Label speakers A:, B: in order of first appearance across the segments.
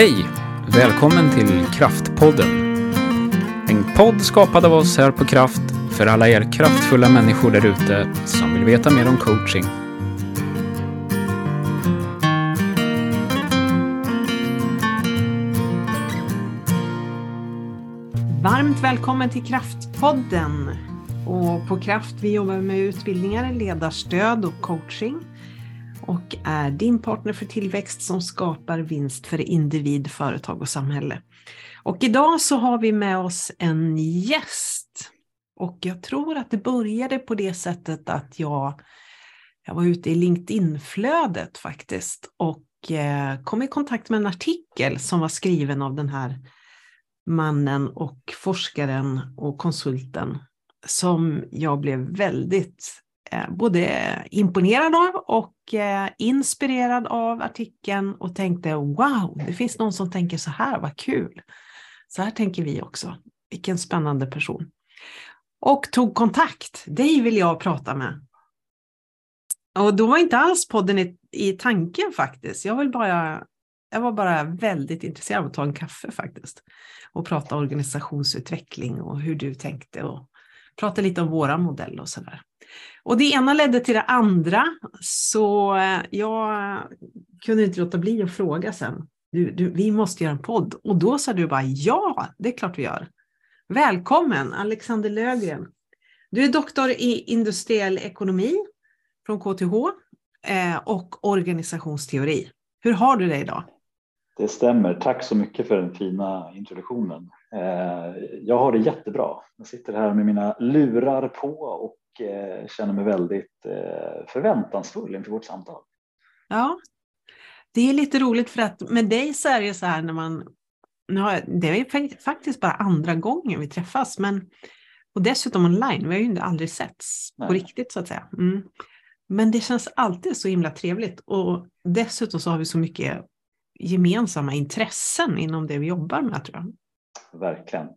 A: Hej! Välkommen till Kraftpodden. En podd skapad av oss här på Kraft för alla er kraftfulla människor där ute som vill veta mer om coaching.
B: Varmt välkommen till Kraftpodden. Och på Kraft vi jobbar med utbildningar, ledarstöd och coaching och är din partner för tillväxt som skapar vinst för individ, företag och samhälle. Och idag så har vi med oss en gäst. Och jag tror att det började på det sättet att jag, jag var ute i LinkedIn-flödet faktiskt och eh, kom i kontakt med en artikel som var skriven av den här mannen och forskaren och konsulten som jag blev väldigt Eh, både imponerad av och eh, inspirerad av artikeln och tänkte wow, det finns någon som tänker så här, vad kul. Så här tänker vi också. Vilken spännande person. Och tog kontakt. Dig vill jag prata med. Och då var inte alls podden i, i tanken faktiskt. Jag, vill bara, jag var bara väldigt intresserad av att ta en kaffe faktiskt. Och prata organisationsutveckling och hur du tänkte och prata lite om våra modell och sådär. Och det ena ledde till det andra, så eh, jag kunde inte låta bli att fråga sen. Du, du, vi måste göra en podd. Och då sa du bara ja, det är klart vi gör. Välkommen Alexander Lögren. Du är doktor i industriell ekonomi från KTH eh, och organisationsteori. Hur har du det idag?
C: Det stämmer. Tack så mycket för den fina introduktionen. Eh, jag har det jättebra. Jag sitter här med mina lurar på och känner mig väldigt eh, förväntansfull inför vårt samtal.
B: Ja, det är lite roligt för att med dig så är det så här när man, det är faktiskt bara andra gången vi träffas, men och dessutom online, vi har ju aldrig setts på riktigt så att säga. Mm. Men det känns alltid så himla trevligt och dessutom så har vi så mycket gemensamma intressen inom det vi jobbar med tror jag.
C: Verkligen.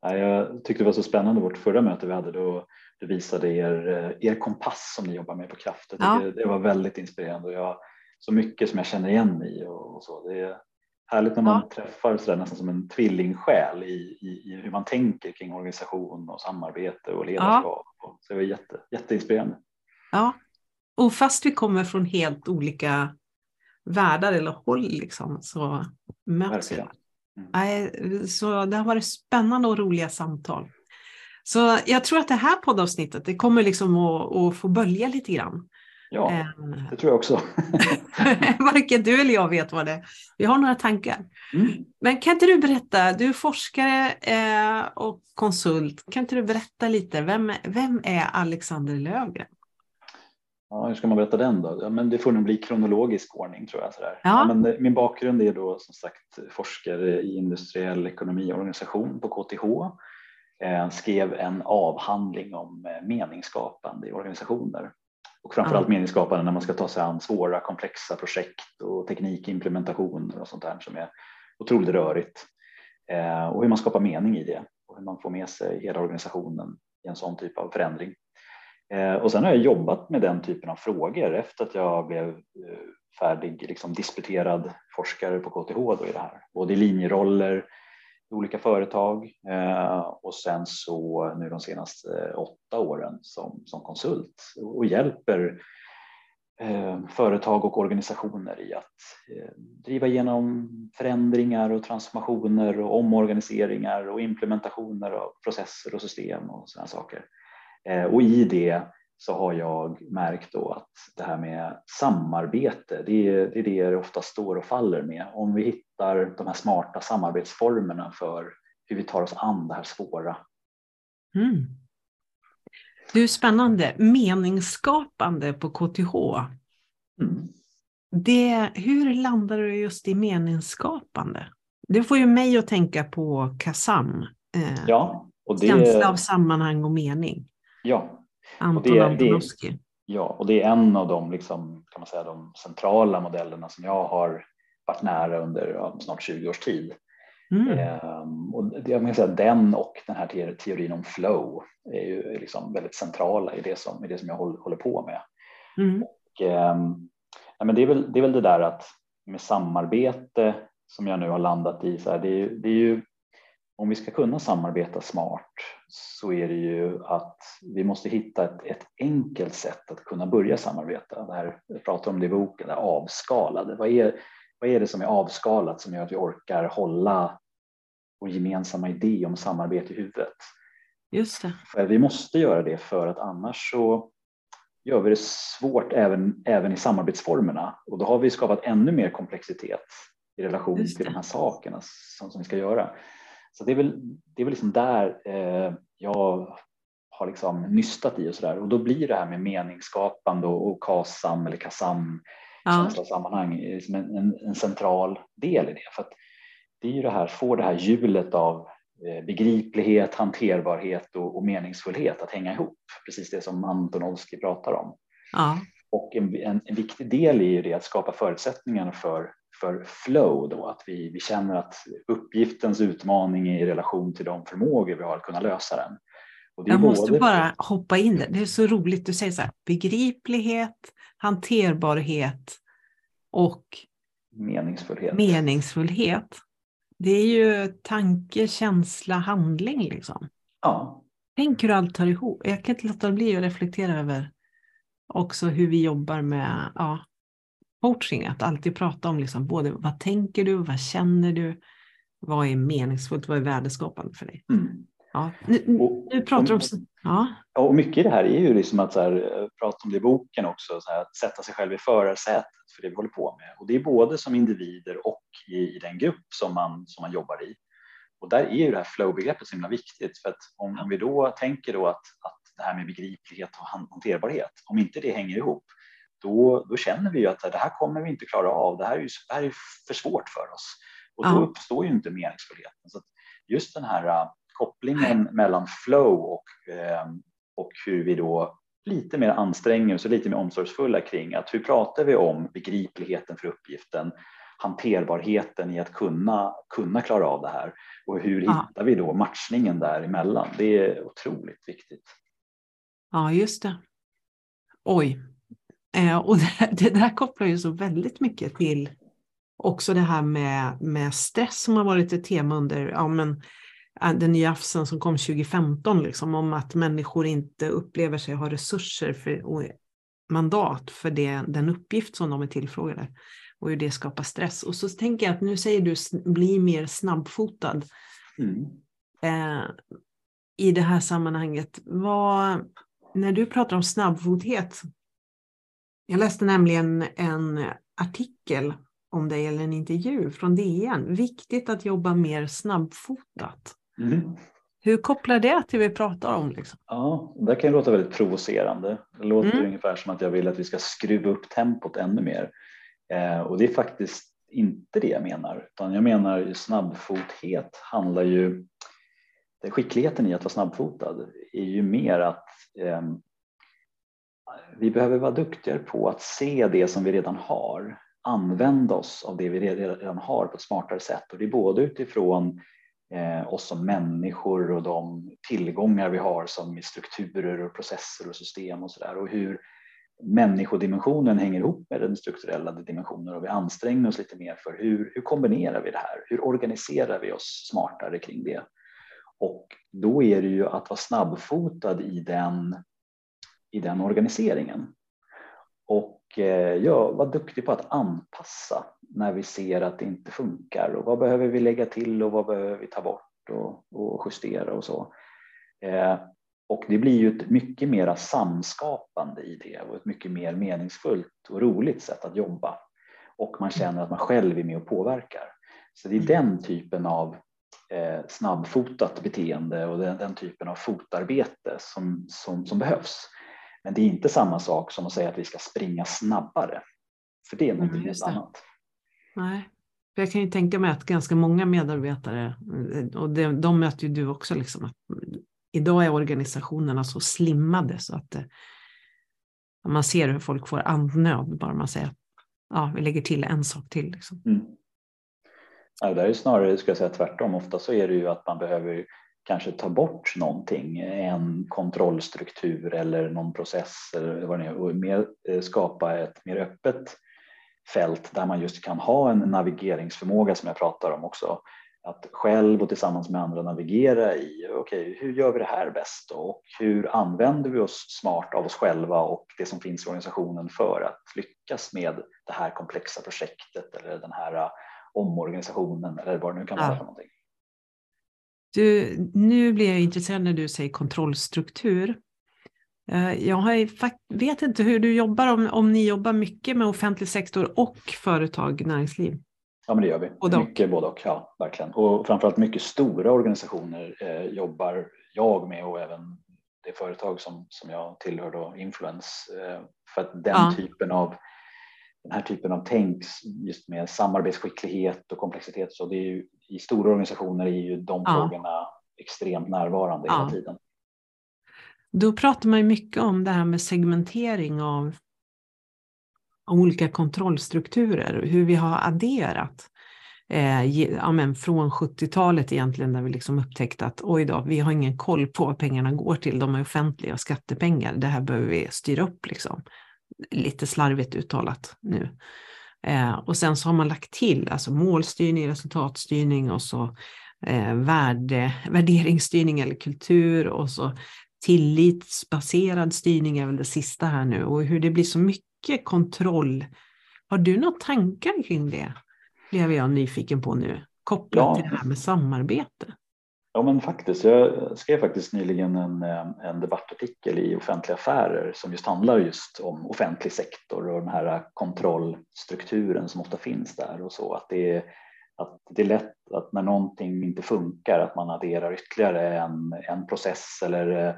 C: Jag tyckte det var så spännande vårt förra möte vi hade då du visade er, eh, er kompass som ni jobbar med på Kraft. Ja. Det var väldigt inspirerande och jag, så mycket som jag känner igen mig i och, och så. Det är härligt när man ja. träffar så där, nästan som en tvillingsjäl i, i, i, hur man tänker kring organisation och samarbete och ledarskap. Ja. Så det var jätte, jätteinspirerande.
B: Ja, och fast vi kommer från helt olika världar eller håll liksom, så möts vi. Mm. Så det har varit spännande och roliga samtal. Så jag tror att det här poddavsnittet det kommer liksom att, att få bölja lite grann.
C: Ja, ehm. det tror jag också.
B: Varken du eller jag vet vad det är. Vi har några tankar. Mm. Men kan inte du berätta, du är forskare eh, och konsult. Kan inte du berätta lite, vem, vem är Alexander Lövgren?
C: Ja, hur ska man berätta den då? Ja, men det får nog bli kronologisk ordning tror jag. Sådär. Ja. ja men min bakgrund är då som sagt forskare i industriell ekonomi och organisation på KTH. Eh, skrev en avhandling om eh, meningsskapande i organisationer och framförallt ja. meningsskapande när man ska ta sig an svåra komplexa projekt och teknikimplementationer och sånt där som är otroligt rörigt eh, och hur man skapar mening i det och hur man får med sig hela organisationen i en sån typ av förändring. Och sen har jag jobbat med den typen av frågor efter att jag blev färdig liksom disputerad forskare på KTH då i det här, både i linjeroller i olika företag eh, och sen så nu de senaste eh, åtta åren som, som konsult och hjälper eh, företag och organisationer i att driva igenom förändringar och transformationer och omorganiseringar och implementationer av processer och system och sådana saker. Och i det så har jag märkt då att det här med samarbete, det är, det är det det ofta står och faller med. Om vi hittar de här smarta samarbetsformerna för hur vi tar oss an det här svåra.
B: Mm. Du, spännande. Meningsskapande på KTH. Mm. Det, hur landar du just i meningsskapande? Det får ju mig att tänka på KASAM. Eh, ja, och det... Känsla av sammanhang och mening.
C: Ja.
B: Anton det, Antonovsky.
C: ja, och det är en av de, liksom, kan man säga, de centrala modellerna som jag har varit nära under ja, snart 20 års tid. Mm. Ehm, och det, jag kan säga, den och den här teorin om flow är ju liksom väldigt centrala i det som, i det som jag håller, håller på med. Mm. Och, ehm, ja, men det, är väl, det är väl det där att med samarbete som jag nu har landat i. Så här, det, är, det är ju, om vi ska kunna samarbeta smart så är det ju att vi måste hitta ett, ett enkelt sätt att kunna börja samarbeta. Det här, jag pratar om det i boken, det avskalade. Vad är, vad är det som är avskalat som gör att vi orkar hålla vår gemensamma idé om samarbete i huvudet?
B: Just det.
C: För vi måste göra det för att annars så gör vi det svårt även, även i samarbetsformerna och då har vi skapat ännu mer komplexitet i relation till de här sakerna som, som vi ska göra. Så det är väl, det är väl liksom där eh, jag har liksom nystat i och så där och då blir det här med meningsskapande och, och KASAM eller KASAM ja. sammanhang liksom en, en, en, central del i det. För det är ju det här, får det här hjulet av eh, begriplighet, hanterbarhet och, och, meningsfullhet att hänga ihop. Precis det som Antonovsky pratar om.
B: Ja.
C: Och en, en, en, viktig del är ju det att skapa förutsättningar för för flow då, att vi, vi känner att uppgiftens utmaning är i relation till de förmågor vi har att kunna lösa den.
B: Jag måste bara hoppa in där. Det är så roligt, du säger så här, begriplighet, hanterbarhet och
C: meningsfullhet.
B: meningsfullhet. Det är ju tanke, känsla, handling liksom.
C: Ja.
B: Tänk hur allt tar ihop. Jag kan inte låta bli att reflektera över också hur vi jobbar med ja, coaching, att alltid prata om liksom både vad tänker du, vad känner du, vad är meningsfullt, vad är värdeskapande för dig?
C: Mm.
B: Ja, nu, och, nu pratar du om... Ja.
C: och mycket i det här är ju liksom att så här, prata om det i boken också, så här, att sätta sig själv i förarsätet för det vi håller på med. Och det är både som individer och i, i den grupp som man, som man jobbar i. Och där är ju det här flow-begreppet så himla viktigt för att om, om vi då tänker då att, att det här med begriplighet och hanterbarhet, om inte det hänger ihop, då, då känner vi ju att det här kommer vi inte klara av. Det här är, ju, det här är för svårt för oss och då ja. uppstår ju inte meningsfullheten. Så just den här uh, kopplingen mellan flow och, uh, och hur vi då lite mer anstränger oss och lite mer omsorgsfulla kring att hur pratar vi om begripligheten för uppgiften, hanterbarheten i att kunna, kunna klara av det här och hur ja. hittar vi då matchningen däremellan? Det är otroligt viktigt.
B: Ja, just det. Oj, Eh, och det, det, där kopplar ju så väldigt mycket till också det här med, med stress som har varit ett tema under ja, men, eh, den nya AFSen som kom 2015, liksom, om att människor inte upplever sig ha resurser för, och mandat för det, den uppgift som de är tillfrågade och hur det skapar stress. Och så tänker jag att nu säger du bli mer snabbfotad.
C: Mm.
B: Eh, I det här sammanhanget, vad, när du pratar om snabbfothet, jag läste nämligen en artikel om dig, eller en intervju från DN. Viktigt att jobba mer snabbfotat.
C: Mm.
B: Hur kopplar det till det vi pratar om? Liksom?
C: Ja, det kan låta väldigt provocerande. Det låter mm. ungefär som att jag vill att vi ska skruva upp tempot ännu mer. Eh, och det är faktiskt inte det jag menar, utan jag menar snabbfothet handlar ju, skickligheten i att vara snabbfotad är ju mer att eh, vi behöver vara duktigare på att se det som vi redan har, använda oss av det vi redan har på ett smartare sätt och det är både utifrån eh, oss som människor och de tillgångar vi har som i strukturer och processer och system och så där och hur människodimensionen hänger ihop med den strukturella dimensionen och vi anstränger oss lite mer för hur, hur kombinerar vi det här? Hur organiserar vi oss smartare kring det? Och då är det ju att vara snabbfotad i den i den organiseringen. Och eh, ja, var duktig på att anpassa när vi ser att det inte funkar och vad behöver vi lägga till och vad behöver vi ta bort och, och justera och så. Eh, och det blir ju ett mycket mera samskapande i det och ett mycket mer meningsfullt och roligt sätt att jobba. Och man känner att man själv är med och påverkar. Så det är den typen av eh, snabbfotat beteende och den, den, typen av fotarbete som, som, som behövs. Men det är inte samma sak som att säga att vi ska springa snabbare. För det är något mm, helt annat.
B: Nej. Jag kan ju tänka mig att ganska många medarbetare, och det, de möter ju du också, liksom, att idag är organisationerna så slimmade så att eh, man ser hur folk får andnöd bara man säger att ja, vi lägger till en sak till. Liksom.
C: Mm. Ja, det är snarare ska jag säga tvärtom. Ofta så är det ju att man behöver kanske ta bort någonting, en kontrollstruktur eller någon process eller vad det är, och mer, eh, skapa ett mer öppet fält där man just kan ha en navigeringsförmåga som jag pratar om också. Att själv och tillsammans med andra navigera i, okej, okay, hur gör vi det här bäst och hur använder vi oss smart av oss själva och det som finns i organisationen för att lyckas med det här komplexa projektet eller den här omorganisationen eller vad det nu kan vara för någonting.
B: Du, nu blir jag intresserad när du säger kontrollstruktur. Eh, jag vet inte hur du jobbar, om, om ni jobbar mycket med offentlig sektor och företag, näringsliv?
C: Ja, men det gör vi. Både mycket både och, ja, verkligen. Och framförallt mycket stora organisationer eh, jobbar jag med och även det företag som, som jag tillhör, då, Influence, eh, för att den ja. typen av den här typen av tänk just med samarbetsskicklighet och komplexitet. Så det är ju, I stora organisationer är ju de ja. frågorna extremt närvarande ja. hela tiden.
B: Då pratar man ju mycket om det här med segmentering av olika kontrollstrukturer, hur vi har adderat. Eh, ja, men från 70-talet egentligen där vi liksom upptäckte att oj då, vi har ingen koll på vad pengarna går till, de är offentliga skattepengar, det här behöver vi styra upp liksom lite slarvigt uttalat nu. Eh, och sen så har man lagt till alltså målstyrning, resultatstyrning och så eh, värde, värderingsstyrning eller kultur och så tillitsbaserad styrning är väl det sista här nu och hur det blir så mycket kontroll. Har du några tankar kring det? Blev jag nyfiken på nu, kopplat ja. till det här med samarbete.
C: Ja men faktiskt, jag skrev faktiskt nyligen en, en debattartikel i Offentliga Affärer som just handlar just om offentlig sektor och den här kontrollstrukturen som ofta finns där och så att det är, att det är lätt att när någonting inte funkar att man adderar ytterligare en, en process eller eh,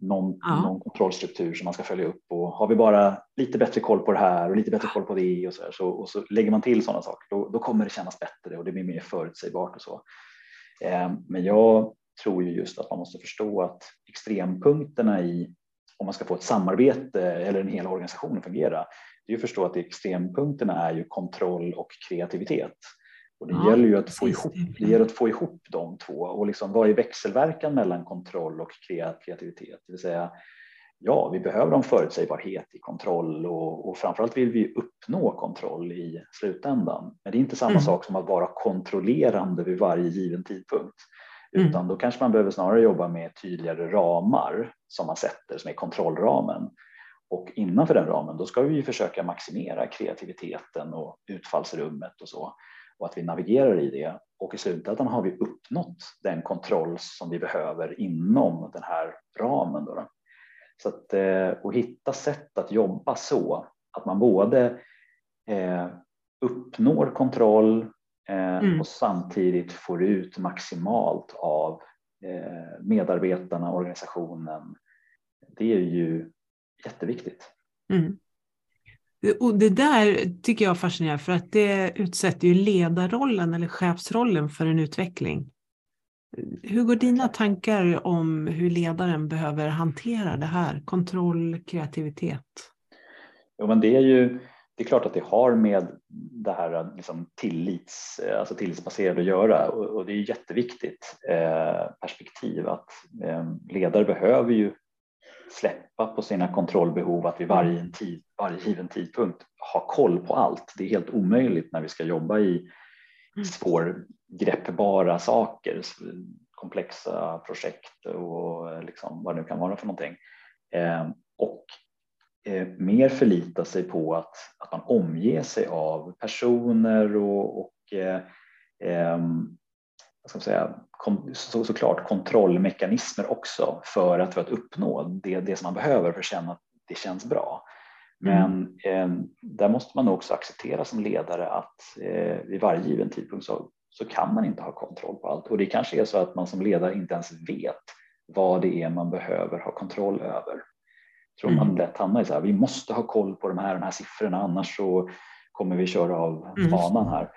C: någon, ja. någon kontrollstruktur som man ska följa upp och har vi bara lite bättre koll på det här och lite bättre koll på det och så, här, så, och så lägger man till sådana saker då, då kommer det kännas bättre och det blir mer förutsägbart och så. Eh, men jag tror ju just att man måste förstå att extrempunkterna i om man ska få ett samarbete eller en hel organisation att fungera, det är att förstå att extrempunkterna är ju kontroll och kreativitet. Och det ja, gäller ju att få, ihop, det gäller att få ihop de två och liksom vad är växelverkan mellan kontroll och kreativitet? Det vill säga, ja, vi behöver en förutsägbarhet i kontroll och, och framförallt vill vi uppnå kontroll i slutändan. Men det är inte samma mm. sak som att vara kontrollerande vid varje given tidpunkt. Mm. Utan då kanske man behöver snarare jobba med tydligare ramar som man sätter, som är kontrollramen. Och innanför den ramen, då ska vi försöka maximera kreativiteten och utfallsrummet och så. Och att vi navigerar i det. Och i slutändan har vi uppnått den kontroll som vi behöver inom den här ramen. Då, då. Så att, eh, och hitta sätt att jobba så att man både eh, uppnår kontroll eh, mm. och samtidigt får ut maximalt av medarbetarna, organisationen. Det är ju jätteviktigt. Mm.
B: Och det där tycker jag fascinerar för att det utsätter ju ledarrollen eller chefsrollen för en utveckling. Hur går dina tankar om hur ledaren behöver hantera det här? Kontroll, kreativitet?
C: Jo, men det är ju det är klart att det har med det här liksom tillits, alltså tillitsbaserade att göra och, och det är jätteviktigt eh, perspektiv att eh, ledare behöver ju släppa på sina kontrollbehov att vid varje, tid, varje given tidpunkt ha koll på allt. Det är helt omöjligt när vi ska jobba i Mm. Svårgreppbara saker, komplexa projekt och liksom vad det nu kan vara för någonting. Eh, och eh, mer förlita sig på att, att man omger sig av personer och, och eh, vad ska man säga, kom, så, såklart kontrollmekanismer också för att, för att uppnå det, det som man behöver för att känna att det känns bra. Men mm. eh, där måste man också acceptera som ledare att eh, vid varje given tidpunkt så, så kan man inte ha kontroll på allt och det kanske är så att man som ledare inte ens vet vad det är man behöver ha kontroll över. Jag tror mm. man lätt hamnar i så här, vi måste ha koll på de här, de här siffrorna annars så kommer vi köra av mm. banan här.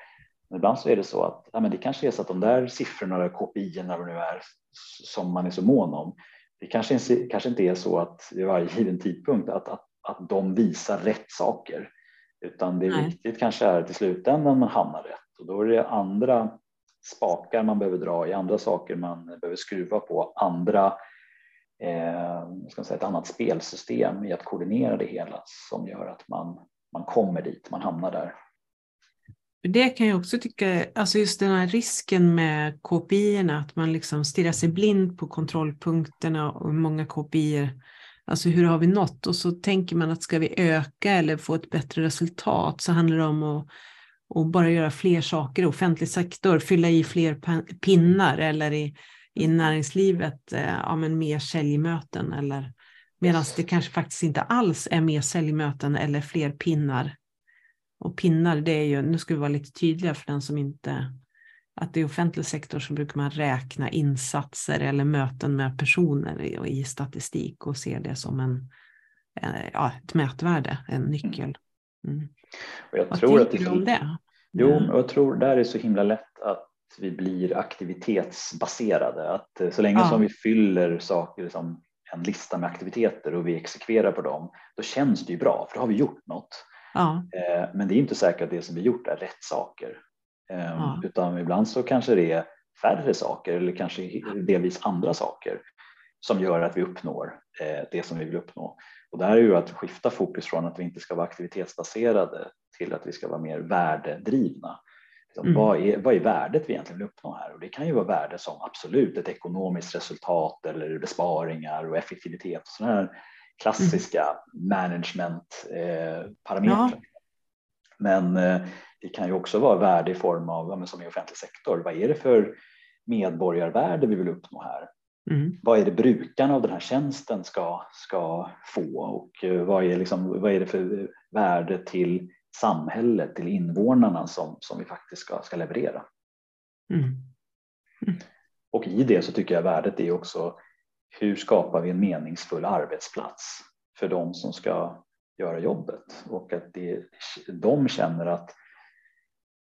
C: Men ibland så är det så att ja, men det kanske är så att de där siffrorna eller KPI eller vad det nu är som man är så mån om, det kanske, kanske inte är så att vid varje given tidpunkt att, att att de visar rätt saker, utan det är viktigt kanske är till slutändan man hamnar rätt och då är det andra spakar man behöver dra i, andra saker man behöver skruva på, andra eh, ska säga, ett annat spelsystem i att koordinera det hela som gör att man man kommer dit, man hamnar där.
B: Det kan jag också tycka, alltså just den här risken med KPI, att man liksom stirrar sig blind på kontrollpunkterna och hur många KPI, alltså hur har vi nått? Och så tänker man att ska vi öka eller få ett bättre resultat så handlar det om att och bara göra fler saker i offentlig sektor, fylla i fler pinnar eller i, i näringslivet, eh, ja, men mer säljmöten eller medan det kanske faktiskt inte alls är mer säljmöten eller fler pinnar och pinnar, det är ju, nu ska vi vara lite tydliga för den som inte, att i offentlig sektor så brukar man räkna insatser eller möten med personer i, i statistik och se det som en, ja, ett mätvärde, en nyckel. Mm.
C: Och jag Vad tror att det, du om det? Jo, och jag tror där är så himla lätt att vi blir aktivitetsbaserade. Att eh, så länge ja. som vi fyller saker som en lista med aktiviteter och vi exekverar på dem, då känns det ju bra för då har vi gjort något. Ja. Eh, men det är inte säkert att det som vi gjort är rätt saker. Ehm, ja. Utan ibland så kanske det är färre saker eller kanske delvis andra saker som gör att vi uppnår eh, det som vi vill uppnå. Och det här är ju att skifta fokus från att vi inte ska vara aktivitetsbaserade till att vi ska vara mer värdedrivna. Liksom, mm. Vad, är, vad är värdet vi egentligen vill uppnå här? Och det kan ju vara värde som absolut ett ekonomiskt resultat eller besparingar och effektivitet och sådana här klassiska mm. managementparametrar. Eh, ja. Men eh, det kan ju också vara värde i form av, som i offentlig sektor, vad är det för medborgarvärde vi vill uppnå här? Mm. Vad är det brukarna av den här tjänsten ska, ska få och eh, vad är, liksom, vad är det för värde till samhället, till invånarna som, som vi faktiskt ska, ska leverera? Mm. Mm. Och i det så tycker jag värdet är också hur skapar vi en meningsfull arbetsplats för de som ska göra jobbet och att det, de känner att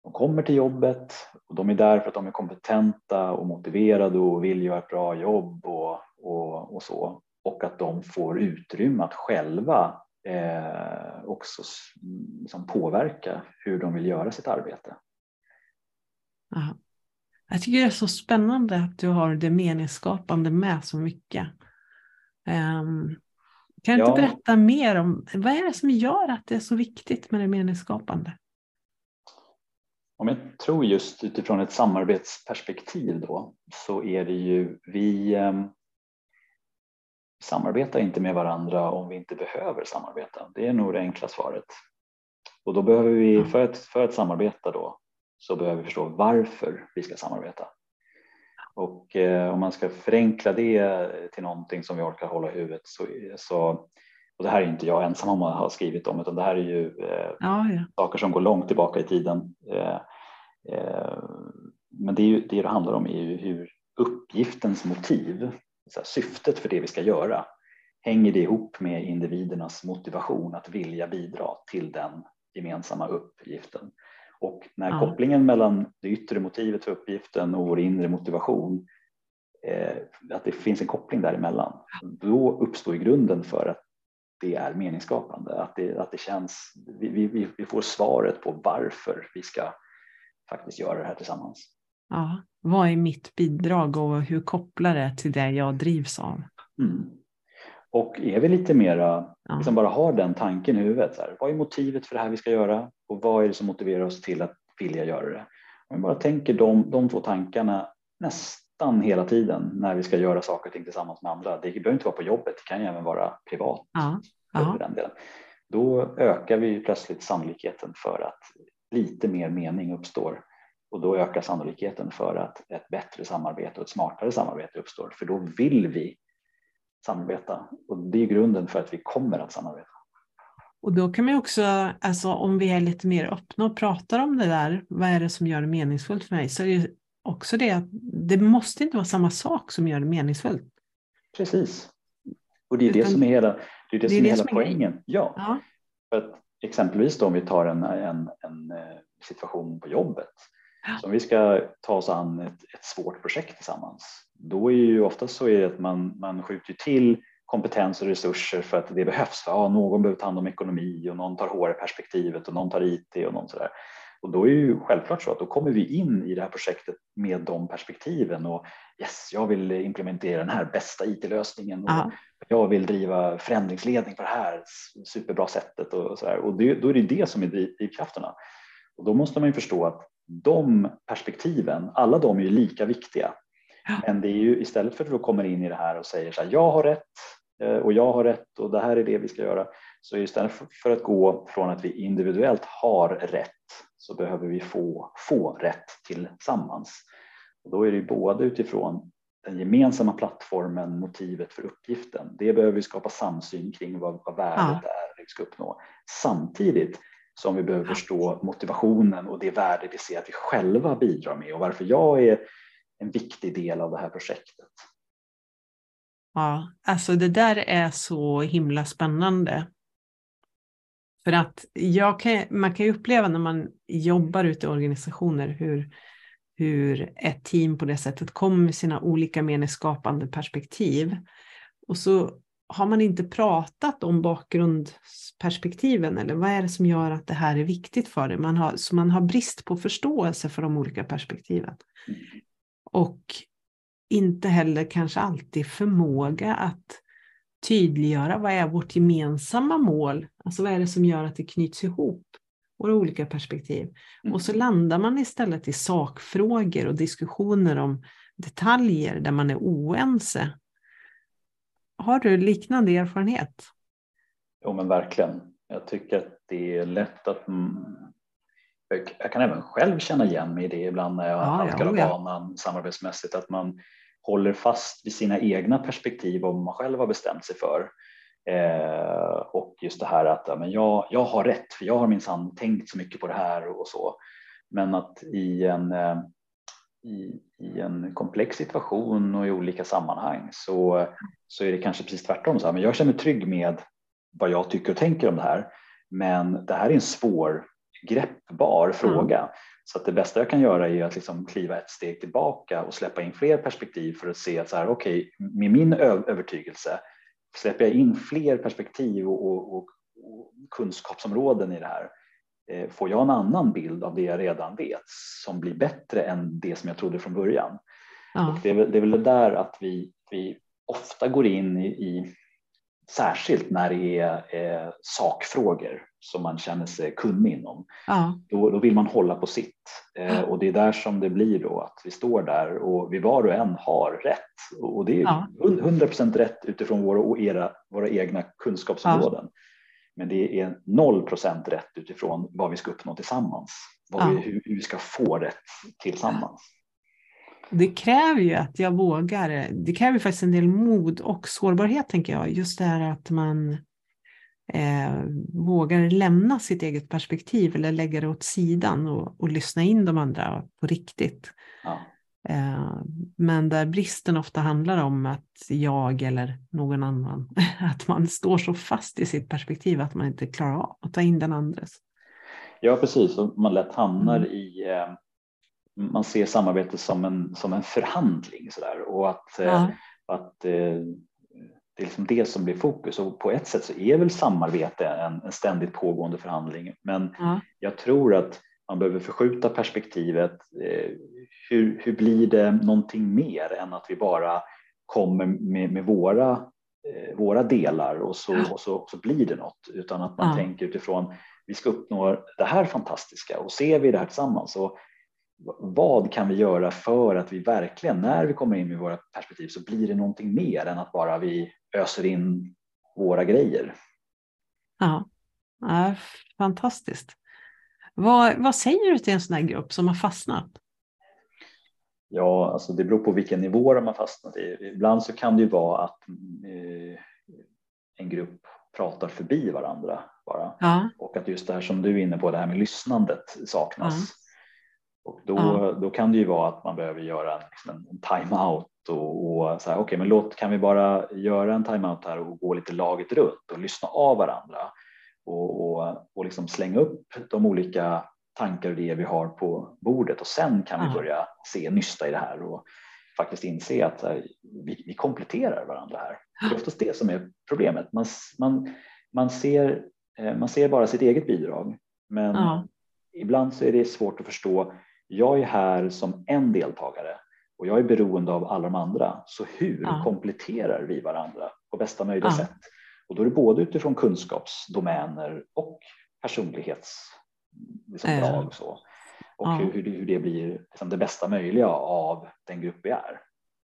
C: de kommer till jobbet och de är där för att de är kompetenta och motiverade och vill göra ett bra jobb och, och, och så och att de får utrymme att själva eh, också liksom påverka hur de vill göra sitt arbete.
B: Aha. Jag tycker det är så spännande att du har det meningsskapande med så mycket. Um, kan du ja. inte berätta mer om vad är det som gör att det är så viktigt med det meningsskapande?
C: Om jag tror just utifrån ett samarbetsperspektiv då så är det ju vi um, samarbetar inte med varandra om vi inte behöver samarbeta. Det är nog det enkla svaret. Och då behöver vi, för att, för att samarbeta då, så behöver vi förstå varför vi ska samarbeta. Och eh, om man ska förenkla det till någonting som vi orkar hålla i huvudet så, så och det här är inte jag ensam om att ha skrivit om utan det här är ju eh, ja, ja. saker som går långt tillbaka i tiden. Eh, eh men det, är ju, det det handlar om är ju hur uppgiftens motiv, här, syftet för det vi ska göra, hänger det ihop med individernas motivation att vilja bidra till den gemensamma uppgiften. Och när ja. kopplingen mellan det yttre motivet för uppgiften och vår inre motivation, eh, att det finns en koppling däremellan, då uppstår grunden för att det är meningsskapande, att det, att det känns, vi, vi, vi får svaret på varför vi ska faktiskt göra det här tillsammans.
B: Ja, vad är mitt bidrag och hur kopplar det till det jag drivs av? Mm.
C: Och är vi lite mera, ja. liksom bara har den tanken i huvudet, så här, vad är motivet för det här vi ska göra och vad är det som motiverar oss till att vilja göra det? Om vi bara tänker de, de två tankarna nästan hela tiden när vi ska göra saker och ting tillsammans med andra. Det behöver inte vara på jobbet, det kan ju även vara privat. Ja. Ja. Den delen. Då ökar vi plötsligt sannolikheten för att lite mer mening uppstår och då ökar sannolikheten för att ett bättre samarbete och ett smartare samarbete uppstår. För då vill vi samarbeta och det är grunden för att vi kommer att samarbeta.
B: Och då kan man också, alltså om vi är lite mer öppna och pratar om det där, vad är det som gör det meningsfullt för mig? Så är det också det att det måste inte vara samma sak som gör det meningsfullt.
C: Precis. Och det är Utan, det som är hela, det är det, det, som är hela som poängen. Är ja. ja. För att exempelvis då om vi tar en, en, en eh, situation på jobbet. Så om vi ska ta oss an ett, ett svårt projekt tillsammans, då är ju oftast så är det att man, man skjuter till kompetens och resurser för att det behövs. Ja, någon behöver ta hand om ekonomi och någon tar HR-perspektivet och någon tar IT och någon sådär. Och då är det ju självklart så att då kommer vi in i det här projektet med de perspektiven och yes, jag vill implementera den här bästa IT-lösningen och ja. jag vill driva förändringsledning på det här superbra sättet och så här. Och det, då är det det som är drivkrafterna. Och då måste man ju förstå att de perspektiven, alla de är ju lika viktiga. Ja. Men det är ju istället för att du kommer in i det här och säger så här, jag har rätt eh, och jag har rätt och det här är det vi ska göra. Så istället för att gå från att vi individuellt har rätt så behöver vi få, få rätt tillsammans. Och då är det både utifrån den gemensamma plattformen, motivet för uppgiften. Det behöver vi skapa samsyn kring vad, vad värdet ja. är vi ska uppnå. Samtidigt som vi behöver förstå motivationen och det värde vi ser att vi själva bidrar med och varför jag är en viktig del av det här projektet.
B: Ja, alltså det där är så himla spännande. För att jag kan, man kan ju uppleva när man jobbar ute i organisationer hur, hur ett team på det sättet kommer med sina olika meningsskapande perspektiv. Och så har man inte pratat om bakgrundsperspektiven eller vad är det som gör att det här är viktigt för dig? Man har, så man har brist på förståelse för de olika perspektiven. Och inte heller kanske alltid förmåga att tydliggöra vad är vårt gemensamma mål? Alltså vad är det som gör att det knyts ihop? Våra olika perspektiv. Och så landar man istället i sakfrågor och diskussioner om detaljer där man är oense har du liknande erfarenhet?
C: Jo men verkligen. Jag tycker att det är lätt att jag kan även själv känna igen mig i det ibland när jag ja, halkar av ja. banan samarbetsmässigt att man håller fast vid sina egna perspektiv om man själv har bestämt sig för. Eh, och just det här att ja, men jag, jag har rätt för jag har minsann tänkt så mycket på det här och så. Men att i en eh, i, i en komplex situation och i olika sammanhang så, så är det kanske precis tvärtom. Så här, men jag känner mig trygg med vad jag tycker och tänker om det här. Men det här är en svår greppbar fråga. Mm. Så att det bästa jag kan göra är att liksom kliva ett steg tillbaka och släppa in fler perspektiv för att se att så här, okay, med min övertygelse släpper jag in fler perspektiv och, och, och kunskapsområden i det här Eh, får jag en annan bild av det jag redan vet som blir bättre än det som jag trodde från början. Ja. Det, är väl, det är väl det där att vi, vi ofta går in i, i särskilt när det är eh, sakfrågor som man känner sig kunnig inom. Ja. Då, då, vill man hålla på sitt eh, och det är där som det blir då att vi står där och vi var och en har rätt och det är ja. 100% rätt utifrån våra, och era, våra egna kunskapsområden. Men det är noll procent rätt utifrån vad vi ska uppnå tillsammans. Ja. Vi, hur, hur vi ska få rätt tillsammans.
B: Det kräver ju att jag vågar. Det kräver faktiskt en del mod och sårbarhet tänker jag. Just det här att man eh, vågar lämna sitt eget perspektiv eller lägga det åt sidan och, och lyssna in de andra på riktigt. Ja. Eh, men där bristen ofta handlar om att jag eller någon annan, att man står så fast i sitt perspektiv att man inte klarar av att ta in den andres.
C: Ja, precis. Och man lätt hamnar mm. i, eh, man ser samarbete som en, som en förhandling så där, och att, eh, ja. att det är liksom det som blir fokus och på ett sätt så är väl samarbete en, en ständigt pågående förhandling. Men ja. jag tror att man behöver förskjuta perspektivet. Hur, hur blir det någonting mer än att vi bara kommer med, med våra, eh, våra delar och så, och så, och så blir det något utan att man ja. tänker utifrån vi ska uppnå det här fantastiska och ser vi det här tillsammans och vad kan vi göra för att vi verkligen när vi kommer in med våra perspektiv så blir det någonting mer än att bara vi öser in våra grejer.
B: Ja, ja fantastiskt. Vad, vad säger du till en sån här grupp som har fastnat?
C: Ja, alltså det beror på vilken nivå de har fastnat i. Ibland så kan det ju vara att eh, en grupp pratar förbi varandra bara ja. och att just det här som du är inne på, det här med lyssnandet saknas. Ja. Och då, ja. då kan det ju vara att man behöver göra en, liksom en time-out och, och så här, okej, okay, men låt, kan vi bara göra en time-out här och gå lite laget runt och lyssna av varandra och, och, och liksom slänga upp de olika tankar och idéer vi har på bordet och sen kan vi börja se nysta i det här och faktiskt inse att här, vi, vi, kompletterar varandra här. Det är oftast det som är problemet. Man, man, man, ser, eh, man ser bara sitt eget bidrag men ja. ibland så är det svårt att förstå. Jag är här som en deltagare och jag är beroende av alla de andra. Så hur ja. kompletterar vi varandra på bästa möjliga ja. sätt? Och då är det både utifrån kunskapsdomäner och personlighetsdrag. Liksom, äh. så. Och ja. hur, hur, det blir liksom, det bästa möjliga av den grupp vi är.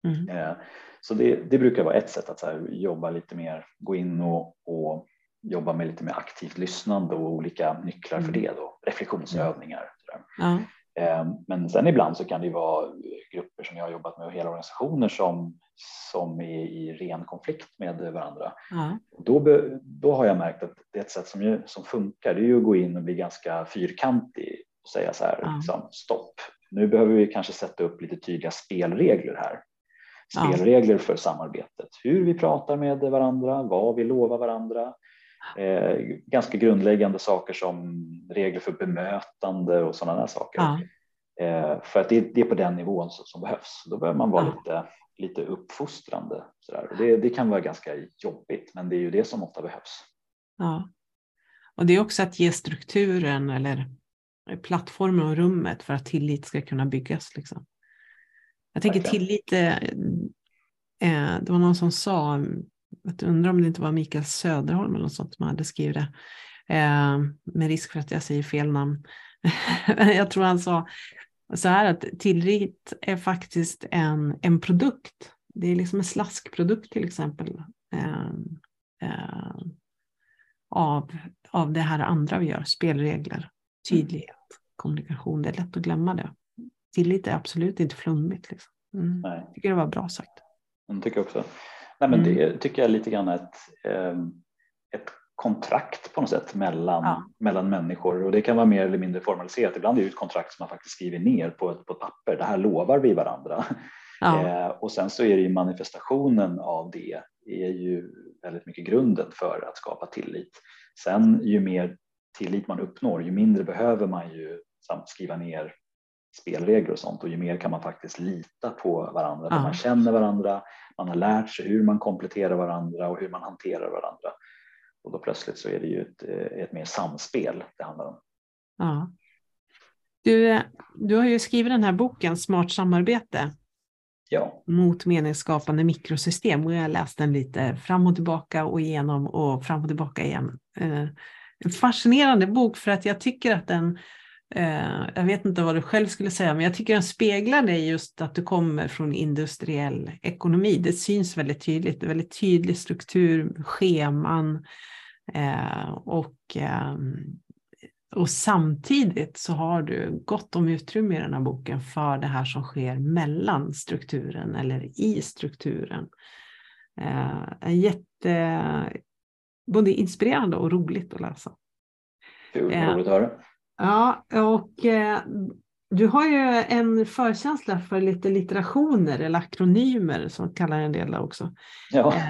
C: Mm. Eh, så det, det, brukar vara ett sätt att här, jobba lite mer, gå in och, och, jobba med lite mer aktivt lyssnande och olika nycklar mm. för det då, reflektionsövningar. Ja. Eh, men sen ibland så kan det vara grupper som jag har jobbat med och hela organisationer som, som är i ren konflikt med varandra. Ja. Då, då har jag märkt att det är ett sätt som, som funkar, det är ju att gå in och bli ganska fyrkantig och säga så här, ja. liksom, stopp, nu behöver vi kanske sätta upp lite tydliga spelregler här. Spelregler ja. för samarbetet, hur vi pratar med varandra, vad vi lovar varandra, Eh, ganska grundläggande saker som regler för bemötande och sådana där saker. Ja. Eh, för att det, det, är på den nivån som, som behövs. Då behöver man vara ja. lite, lite uppfostrande. Sådär. Det, det, kan vara ganska jobbigt, men det är ju det som ofta behövs.
B: Ja. Och det är också att ge strukturen eller plattformen och rummet för att tillit ska kunna byggas. Liksom. Jag tänker tillit, eh, eh, det var någon som sa jag undrar om det inte var Mikael Söderholm eller något sånt som hade skrivit det. Eh, med risk för att jag säger fel namn. jag tror han sa så här att tillit är faktiskt en, en produkt. Det är liksom en slaskprodukt till exempel. Eh, eh, av, av det här andra vi gör, spelregler, tydlighet, kommunikation. Det är lätt att glömma det. Tillit är absolut inte flummigt. Liksom. Mm. Jag tycker det var bra sagt.
C: Jag tycker också. Nej, men mm. Det tycker jag är lite grann ett, ehm, ett kontrakt på något sätt mellan, ja. mellan människor och det kan vara mer eller mindre formaliserat. Ibland är det ett kontrakt som man faktiskt skriver ner på ett, på ett papper. Det här lovar vi varandra. Ja. Eh, och sen så är det ju manifestationen av det är ju väldigt mycket grunden för att skapa tillit. Sen ju mer tillit man uppnår, ju mindre behöver man ju skriva ner spelregler och sånt och ju mer kan man faktiskt lita på varandra. Ja. Man känner varandra, man har lärt sig hur man kompletterar varandra och hur man hanterar varandra. Och då plötsligt så är det ju ett, eh, ett mer samspel det handlar om.
B: Ja. Du, du har ju skrivit den här boken Smart samarbete
C: ja.
B: mot meningsskapande mikrosystem och jag har läst den lite fram och tillbaka och igenom och fram och tillbaka igen. Eh, en fascinerande bok för att jag tycker att den jag vet inte vad du själv skulle säga, men jag tycker den speglar dig just att du kommer från industriell ekonomi. Det syns väldigt tydligt, det är väldigt tydlig struktur, scheman eh, och, ehm, och samtidigt så har du gott om utrymme i den här boken för det här som sker mellan strukturen eller i strukturen. Eh, jätte, både inspirerande och roligt att läsa.
C: Kul, roligt att höra.
B: Ja, och eh, du har ju en förkänsla för lite litterationer eller akronymer som kallar en del också.
C: Ja. Eh,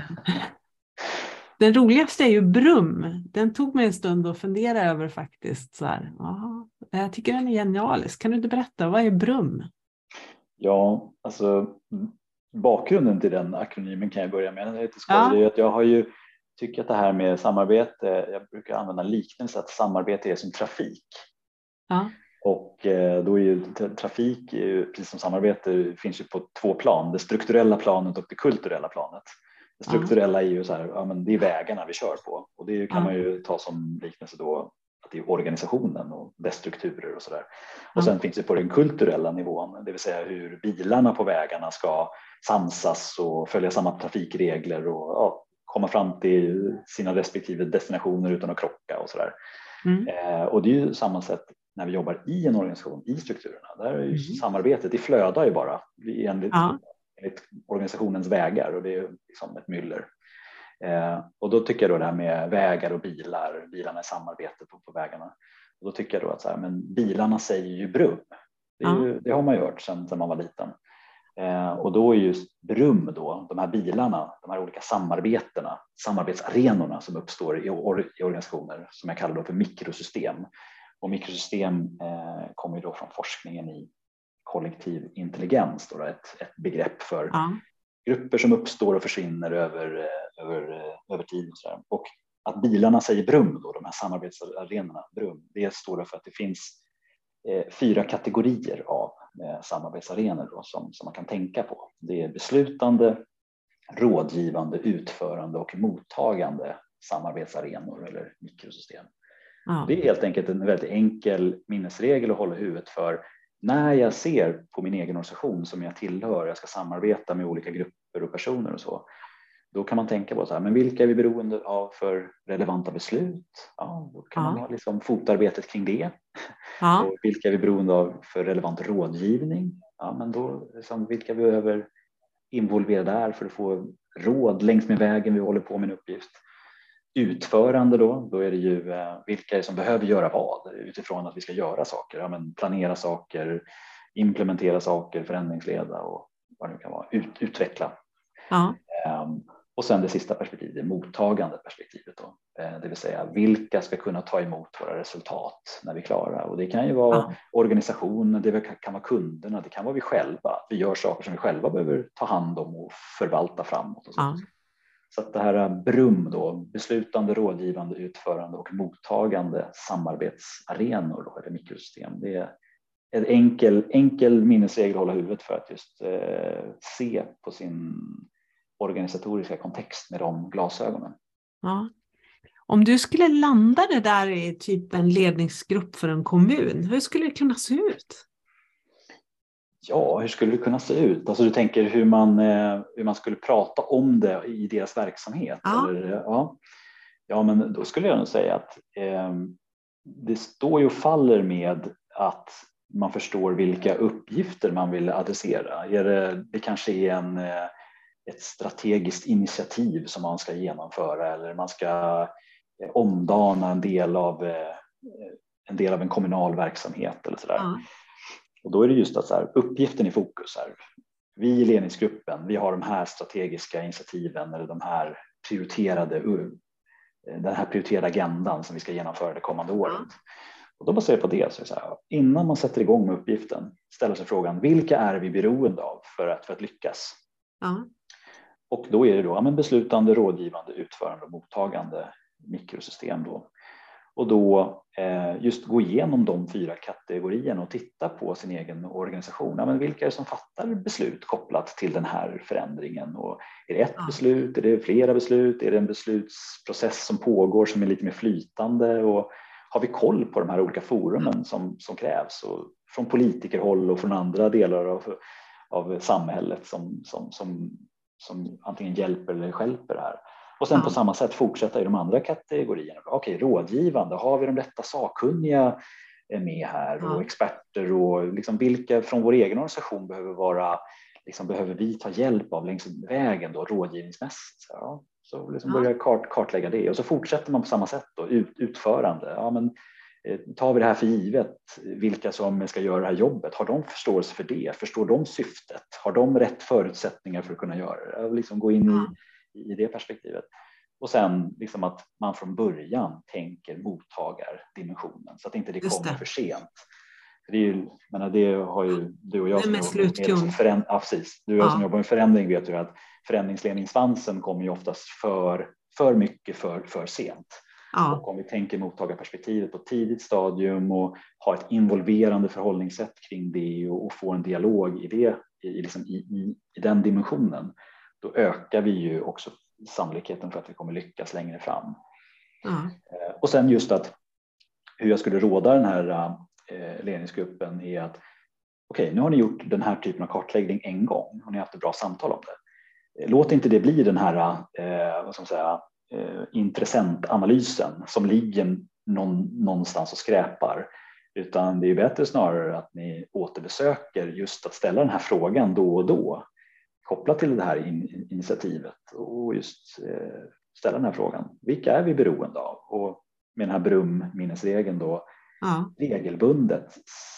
B: den roligaste är ju BRUM. Den tog mig en stund att fundera över faktiskt. Så här, aha, jag tycker den är genialisk. Kan du inte berätta, vad är BRUM?
C: Ja, alltså bakgrunden till den akronymen kan jag börja med. Det är ja. att jag har ju tycker att det här med samarbete, jag brukar använda liknelse att samarbete är som trafik.
B: Ja.
C: Och eh, då är ju trafik, precis som samarbete, finns ju på två plan, det strukturella planet och det kulturella planet. Det strukturella är ju så här, ja, men det är vägarna vi kör på och det kan man ju ta som liknelse då att det är organisationen och dess strukturer och så där. Och sen finns det på den kulturella nivån, det vill säga hur bilarna på vägarna ska samsas och följa samma trafikregler och ja, komma fram till sina respektive destinationer utan att krocka och så där. Mm. Eh, och det är ju samma sätt när vi jobbar i en organisation, i strukturerna. Där är ju mm. samarbetet, det flödar ju bara enligt, ja. enligt organisationens vägar och det är liksom ett myller. Eh, och då tycker jag då det här med vägar och bilar, bilarna i samarbete på, på vägarna. Och då tycker jag då att så här, men bilarna säger ju brum. Det, ja. ju, det har man ju hört sedan, sedan man var liten. Eh, och då är just Brum då, de här bilarna, de här olika samarbetena, samarbetsarenorna som uppstår i, or i organisationer som jag kallar för mikrosystem. Och mikrosystem eh, kommer då från forskningen i kollektiv intelligens, då, ett, ett begrepp för ja. grupper som uppstår och försvinner över, eh, över, eh, över tid. Och, och att bilarna säger Brum, då, de här samarbetsarenorna, Brum, det står för att det finns eh, fyra kategorier av eh, samarbetsarenor då, som, som man kan tänka på. Det är beslutande, rådgivande, utförande och mottagande samarbetsarenor eller mikrosystem. Ja. Det är helt enkelt en väldigt enkel minnesregel att hålla i huvudet för när jag ser på min egen organisation som jag tillhör, jag ska samarbeta med olika grupper och personer och så, då kan man tänka på så här, men vilka är vi beroende av för relevanta beslut? Ja, då kan ja. man ha liksom fotarbetet kring det. Ja. Och vilka är vi beroende av för relevant rådgivning? Ja, men då liksom, vilka vi behöver involvera där för att få råd längs med vägen vi håller på med en uppgift. Utförande då, då är det ju eh, vilka är det som behöver göra vad utifrån att vi ska göra saker, ja, men planera saker, implementera saker, förändringsleda och vad det nu kan vara, ut, utveckla. Ja. Um, och sen det sista perspektivet, det mottagande perspektivet. Då. Eh, det vill säga vilka ska kunna ta emot våra resultat när vi är klara. Och det kan ju vara ja. organisationen, det kan vara kunderna, det kan vara vi själva. Vi gör saker som vi själva behöver ta hand om och förvalta framåt. Och så. Ja så att det här eh, BRUM, då, beslutande, rådgivande, utförande och mottagande samarbetsarenor då, eller mikrosystem. Det är en enkel, enkel minnesregel att hålla huvudet för att just eh, se på sin organisatoriska kontext med de glasögonen.
B: Ja. Om du skulle landa det där i typ en ledningsgrupp för en kommun, hur skulle det kunna se ut?
C: Ja, hur skulle det kunna se ut? Alltså du tänker hur man, eh, hur man skulle prata om det i deras verksamhet? Ja, eller, ja. ja men då skulle jag nog säga att eh, det står ju och faller med att man förstår vilka uppgifter man vill adressera. Är det, det kanske är en eh, ett strategiskt initiativ som man ska genomföra eller man ska eh, omdana en del av eh, en del av en kommunal verksamhet eller sådär. Ja. Och då är det just att så här, uppgiften i fokus här. Vi i ledningsgruppen, vi har de här strategiska initiativen eller de här prioriterade, eh, den här prioriterade agendan som vi ska genomföra det kommande året. Och då baserat på det så är så här, innan man sätter igång med uppgiften ställer sig frågan vilka är vi beroende av för att, för att lyckas? Ja. Och då är det då ja, men beslutande, rådgivande, utförande och mottagande mikrosystem. Då. Och då eh, just gå igenom de fyra kategorierna och titta på sin egen organisation. Ja, men vilka är det som fattar beslut kopplat till den här förändringen? Och är det ett beslut? Är det flera beslut? Är det en beslutsprocess som pågår som är lite mer flytande? Och har vi koll på de här olika forumen som, som krävs? Och från politikerhåll och från andra delar av, av samhället som, som, som som antingen hjälper eller skälper det här. Och sen ja. på samma sätt fortsätta i de andra kategorierna. Okej, rådgivande, har vi de rätta sakkunniga med här ja. och experter och liksom vilka från vår egen organisation behöver vara liksom behöver vi ta hjälp av längs vägen då rådgivningsmässigt. Ja, så liksom ja. börja kart, kartlägga det och så fortsätter man på samma sätt då, ut, utförande. Ja, men Eh, tar vi det här för givet, vilka som ska göra det här jobbet, har de förståelse för det? Förstår de syftet? Har de rätt förutsättningar för att kunna göra det? Liksom gå in i, i det perspektivet. Och sen liksom att man från början tänker mottagardimensionen så att inte det kommer det. för sent. det, är ju, menar, det har ju du och jag som, jobbar med, föränd, ja, precis. Du och jag ja. som jobbar med förändring vet ju att förändringsledningssvansen kommer ju oftast för, för mycket för, för sent. Ja. Och om vi tänker mottagarperspektivet på ett tidigt stadium och ha ett involverande förhållningssätt kring det och, och få en dialog i, det, i, liksom i, i, i den dimensionen, då ökar vi ju också sannolikheten för att vi kommer lyckas längre fram. Eh, och sen just att hur jag skulle råda den här eh, ledningsgruppen är att okej, okay, nu har ni gjort den här typen av kartläggning en gång och ni har haft ett bra samtal om det. Eh, låt inte det bli den här eh, vad ska man säga, eh, intressentanalysen som ligger någon, någonstans och skräpar. Utan det är bättre snarare att ni återbesöker just att ställa den här frågan då och då kopplat till det här in, initiativet och just eh, ställa den här frågan. Vilka är vi beroende av? Och med den här BRUM-minnesregeln då ja. regelbundet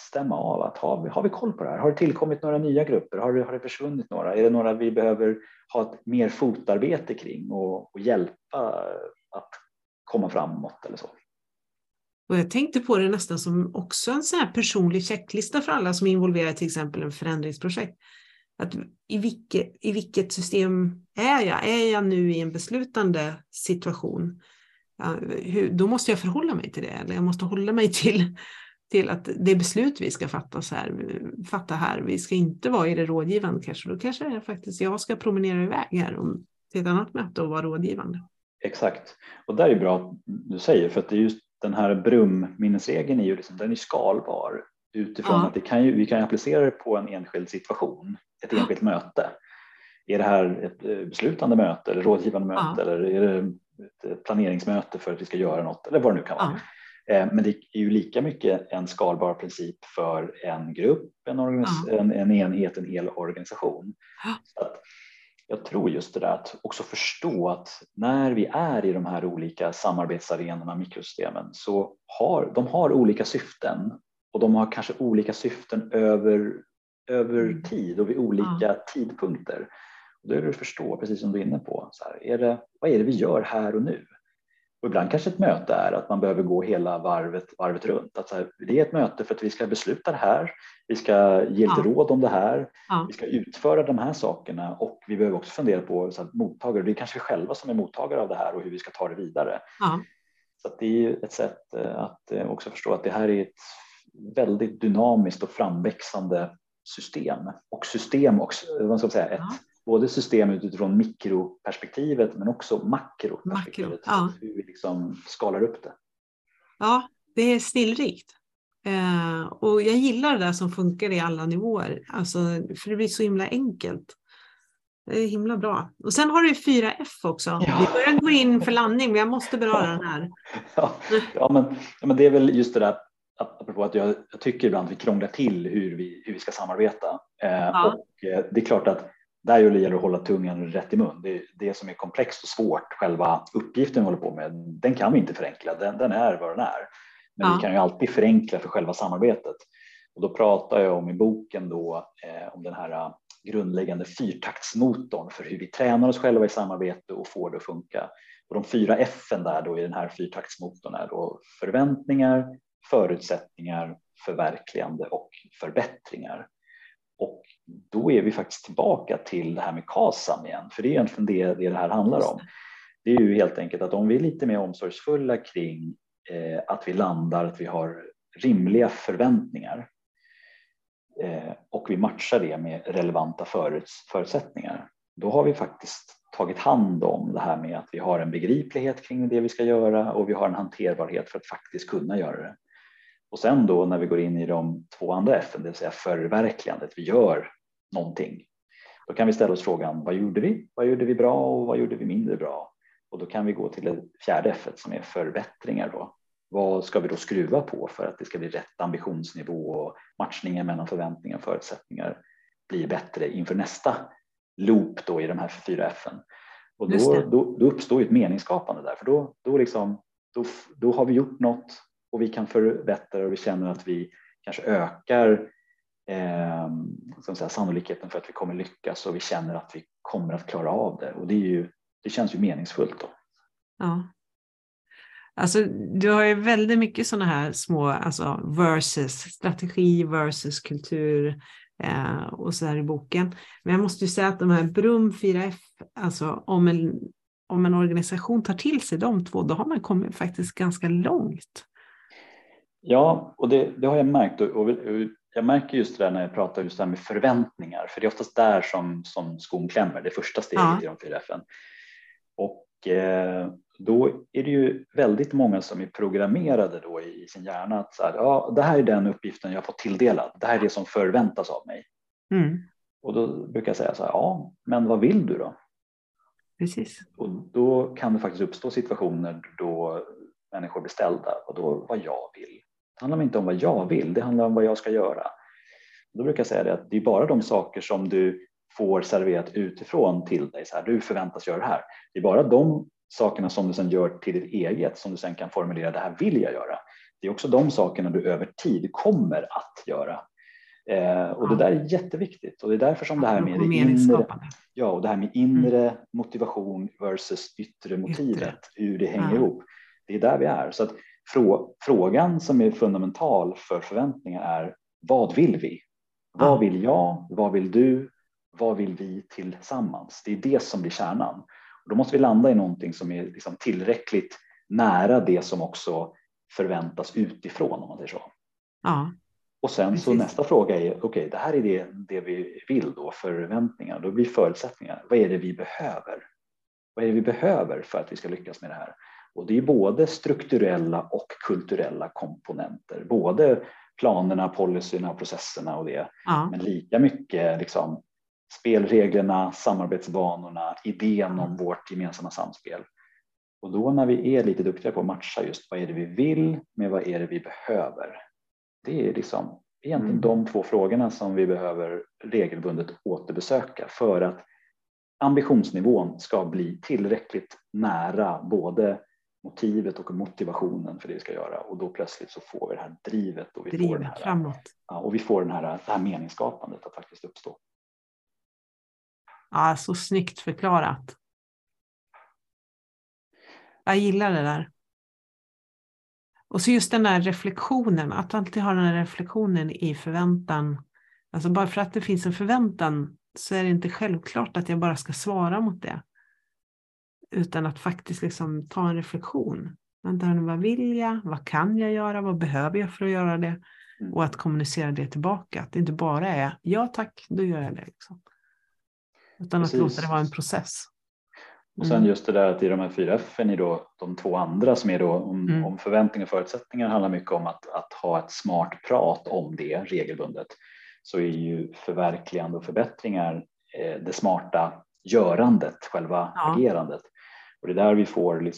C: stämma av att har vi, har vi koll på det här? Har det tillkommit några nya grupper? Har det, har det försvunnit några? Är det några vi behöver ha ett mer fotarbete kring och, och hjälpa att komma framåt eller så?
B: Och jag tänkte på det nästan som också en sån här personlig checklista för alla som är involverade till exempel en förändringsprojekt. Att i, vilket, I vilket system är jag? Är jag nu i en beslutande situation? Ja, hur, då måste jag förhålla mig till det, eller jag måste hålla mig till till att det beslut vi ska fatta, så här, fatta här, vi ska inte vara i det rådgivande kanske, då kanske jag faktiskt jag ska promenera iväg här om, till ett annat möte och vara rådgivande.
C: Exakt, och där är bra att du säger, för att det är just den här Brum-minnesregeln är ju liksom, den är skalbar utifrån ja. att det kan ju, vi kan applicera det på en enskild situation, ett enskilt möte. Är det här ett eh, beslutande möte eller rådgivande möte ja. eller är det ett planeringsmöte för att vi ska göra något eller vad det nu kan vara. Ja. Eh, men det är ju lika mycket en skalbar princip för en grupp, en, en, en enhet, en hel organisation. Så att jag tror just det där att också förstå att när vi är i de här olika samarbetsarenorna, mikrosystemen, så har de har olika syften och de har kanske olika syften över, över mm. tid och vid olika ja. tidpunkter. Och då är det att förstå, precis som du är inne på, så här, är det, vad är det vi gör här och nu? Och ibland kanske ett möte är att man behöver gå hela varvet, varvet runt. Att här, det är ett möte för att vi ska besluta det här, vi ska ge lite ja. råd om det här, ja. vi ska utföra de här sakerna och vi behöver också fundera på så här, mottagare, det är kanske vi själva som är mottagare av det här och hur vi ska ta det vidare. Ja. Så det är ett sätt eh, att eh, också förstå att det här är ett väldigt dynamiskt och framväxande system och system också, vad ska man säga, ett, både system utifrån mikroperspektivet men också makroperspektivet. Makro, ja. Hur vi liksom skalar upp det.
B: Ja, det är stillrikt. Eh, och jag gillar det där som funkar i alla nivåer, alltså, för det blir så himla enkelt. Det är himla bra. Och sen har du 4F också. Ja. Vi börjar gå in för landning, men jag måste beröra den här.
C: Ja, ja, men, ja, men det är väl just det där apropå att jag, jag tycker ibland att vi krånglar till hur vi, hur vi ska samarbeta. Eh, ja. och, eh, det är klart att där gäller det att hålla tungan rätt i mun. Det, det som är komplext och svårt, själva uppgiften vi håller på med, den kan vi inte förenkla. Den, den är vad den är. Men ja. vi kan ju alltid förenkla för själva samarbetet. Och då pratar jag om i boken då eh, om den här eh, grundläggande fyrtaktsmotorn för hur vi tränar oss själva i samarbete och får det att funka. Och de fyra F där då i den här fyrtaktsmotorn är då förväntningar, förutsättningar, förverkligande och förbättringar. Och då är vi faktiskt tillbaka till det här med KASAM igen, för det är egentligen det det, det här handlar om. Det är ju helt enkelt att om vi är lite mer omsorgsfulla kring eh, att vi landar, att vi har rimliga förväntningar eh, och vi matchar det med relevanta föruts förutsättningar, då har vi faktiskt tagit hand om det här med att vi har en begriplighet kring det vi ska göra och vi har en hanterbarhet för att faktiskt kunna göra det. Och sen då när vi går in i de två andra F, det vill säga förverkligandet, vi gör någonting. Då kan vi ställa oss frågan, vad gjorde vi? Vad gjorde vi bra och vad gjorde vi mindre bra? Och då kan vi gå till det fjärde F som är förbättringar. Då. Vad ska vi då skruva på för att det ska bli rätt ambitionsnivå och matchningen mellan förväntningar och förutsättningar blir bättre inför nästa loop då i de här fyra F. Och då, då, då, uppstår ett meningsskapande där, för då, då, liksom, då, då har vi gjort något och vi kan förbättra och vi känner att vi kanske ökar eh, säga, sannolikheten för att vi kommer lyckas och vi känner att vi kommer att klara av det och det, är ju, det känns ju meningsfullt. Då.
B: Ja. Alltså, du har ju väldigt mycket sådana här små alltså versus strategi versus kultur eh, och så här i boken. Men jag måste ju säga att de här Brum 4F, alltså om en, om en organisation tar till sig de två, då har man kommit faktiskt ganska långt.
C: Ja, och det, det har jag märkt och, jag märker just det där när jag pratar just det här med förväntningar, för det är oftast där som, som skon klämmer, det första steget ja. i de fyra FN. Och eh, då är det ju väldigt många som är programmerade då i, sin hjärna att så här, ja, det här är den uppgiften jag fått tilldelad, det här är det som förväntas av mig. Mm. Och då brukar jag säga så här, ja, men vad vill du då?
B: Precis.
C: Och då kan det faktiskt uppstå situationer då människor blir ställda och då vad jag vill. Det handlar inte om vad jag vill, det handlar om vad jag ska göra. Då brukar jag säga det att det är bara de saker som du får serverat utifrån till dig. Så här, du förväntas göra det här. Det är bara de sakerna som du sen gör till ditt eget som du sen kan formulera. Det här vill jag göra. Det är också de sakerna du över tid kommer att göra. Eh, och det där är jätteviktigt och det är därför som det här med det inre, ja, och det här med inre mm. motivation versus yttre motivet, hur det hänger ja. ihop. Det är där vi är. Så att frågan som är fundamental för förväntningar är vad vill vi? Vad vill jag? Vad vill du? Vad vill vi tillsammans? Det är det som blir kärnan. Och då måste vi landa i någonting som är liksom tillräckligt nära det som också förväntas utifrån om man säger så.
B: Ja.
C: Och sen Precis. så nästa fråga är, okej, okay, det här är det, det vi vill då, förväntningar, då blir förutsättningar. Vad är det vi behöver? Vad är det vi behöver för att vi ska lyckas med det här? Och det är både strukturella och kulturella komponenter, både planerna, policyerna, processerna och det, ja. men lika mycket liksom, spelreglerna, samarbetsvanorna, idén om vårt gemensamma samspel. Och då när vi är lite duktiga på att matcha just vad är det vi vill med vad är det vi behöver. Det är liksom egentligen mm. de två frågorna som vi behöver regelbundet återbesöka för att ambitionsnivån ska bli tillräckligt nära både motivet och motivationen för det vi ska göra och då plötsligt så får vi det här drivet och vi,
B: drivet,
C: får, den här,
B: framåt.
C: Ja, och vi får den här, det här meningsskapandet att faktiskt uppstå.
B: Ja, så snyggt förklarat. Jag gillar det där. Och så just den där reflektionen, att alltid ha den här reflektionen i förväntan. Alltså bara för att det finns en förväntan så är det inte självklart att jag bara ska svara mot det. Utan att faktiskt liksom ta en reflektion. Vänta, vad vill jag? Vad kan jag göra? Vad behöver jag för att göra det? Mm. Och att kommunicera det tillbaka. Att det inte bara är ja tack, då gör jag det. Liksom. Utan Precis. att låta det vara en process.
C: Och sen mm. just det där att i de här fyra F är då de två andra som är då om, mm. om förväntningar och förutsättningar handlar mycket om att, att ha ett smart prat om det regelbundet. Så är ju förverkligande och förbättringar eh, det smarta görandet, själva ja. agerandet. Och det är där vi får,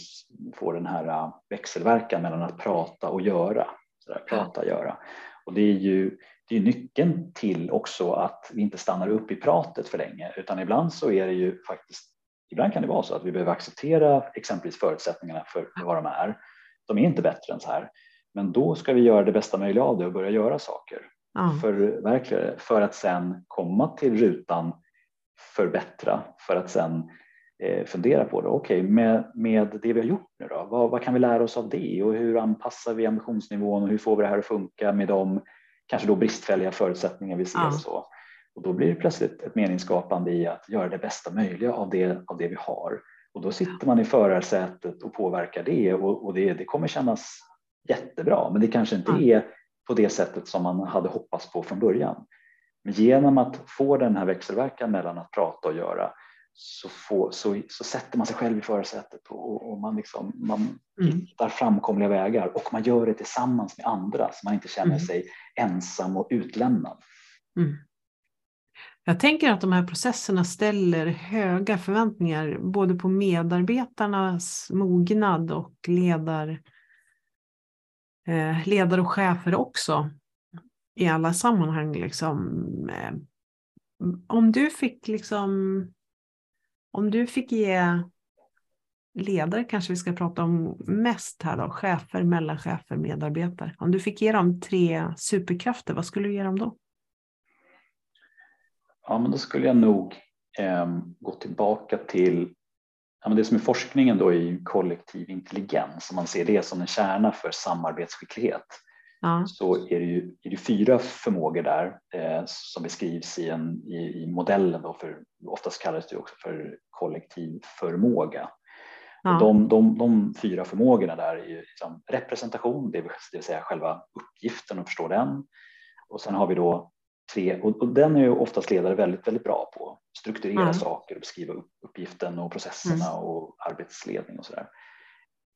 C: får den här äh, växelverkan mellan att prata och göra. Så där, prata, göra. Och det är ju det är nyckeln till också att vi inte stannar upp i pratet för länge utan ibland så är det ju faktiskt Ibland kan det vara så att vi behöver acceptera exempelvis förutsättningarna för vad de är. De är inte bättre än så här, men då ska vi göra det bästa möjliga av det och börja göra saker. Mm. För, för att sen komma till rutan förbättra för att sen fundera på det. Okej, okay, med, med det vi har gjort nu då, vad, vad, kan vi lära oss av det och hur anpassar vi ambitionsnivån och hur får vi det här att funka med de kanske då bristfälliga förutsättningar vi ser ja. och så. Och då blir det plötsligt ett meningsskapande i att göra det bästa möjliga av det, av det vi har. Och då sitter man i förarsätet och påverkar det och, och det, det kommer kännas jättebra, men det kanske inte ja. är på det sättet som man hade hoppats på från början. Men genom att få den här växelverkan mellan att prata och göra så, får, så, så sätter man sig själv i förarsätet och, och, man, liksom, man mm. hittar framkomliga vägar och man gör det tillsammans med andra så man inte känner mm. sig ensam och utlämnad. Mm.
B: Jag tänker att de här processerna ställer höga förväntningar både på medarbetarnas mognad och ledar, eh, ledare och chefer också i alla sammanhang. Liksom. Eh, om du fick liksom, om du fick ge ledare kanske vi ska prata om mest här då, chefer, mellanchefer, medarbetare. Om du fick ge dem tre superkrafter, vad skulle du ge dem då?
C: Ja, men då skulle jag nog eh, gå tillbaka till ja, men det som är forskningen då i kollektiv intelligens, om man ser det som en kärna för samarbetsskicklighet ja. så är det ju är det fyra förmågor där eh, som beskrivs i, en, i, i modellen. Då för, oftast kallas det också för kollektiv förmåga. Ja. De, de, de, fyra förmågorna där är liksom representation, det vill säga själva uppgiften och förstå den. Och sen har vi då tre, och, och den är ju oftast ledare väldigt, väldigt bra på. Strukturera mm. saker och beskriva uppgiften och processerna mm. och arbetsledning och sådär.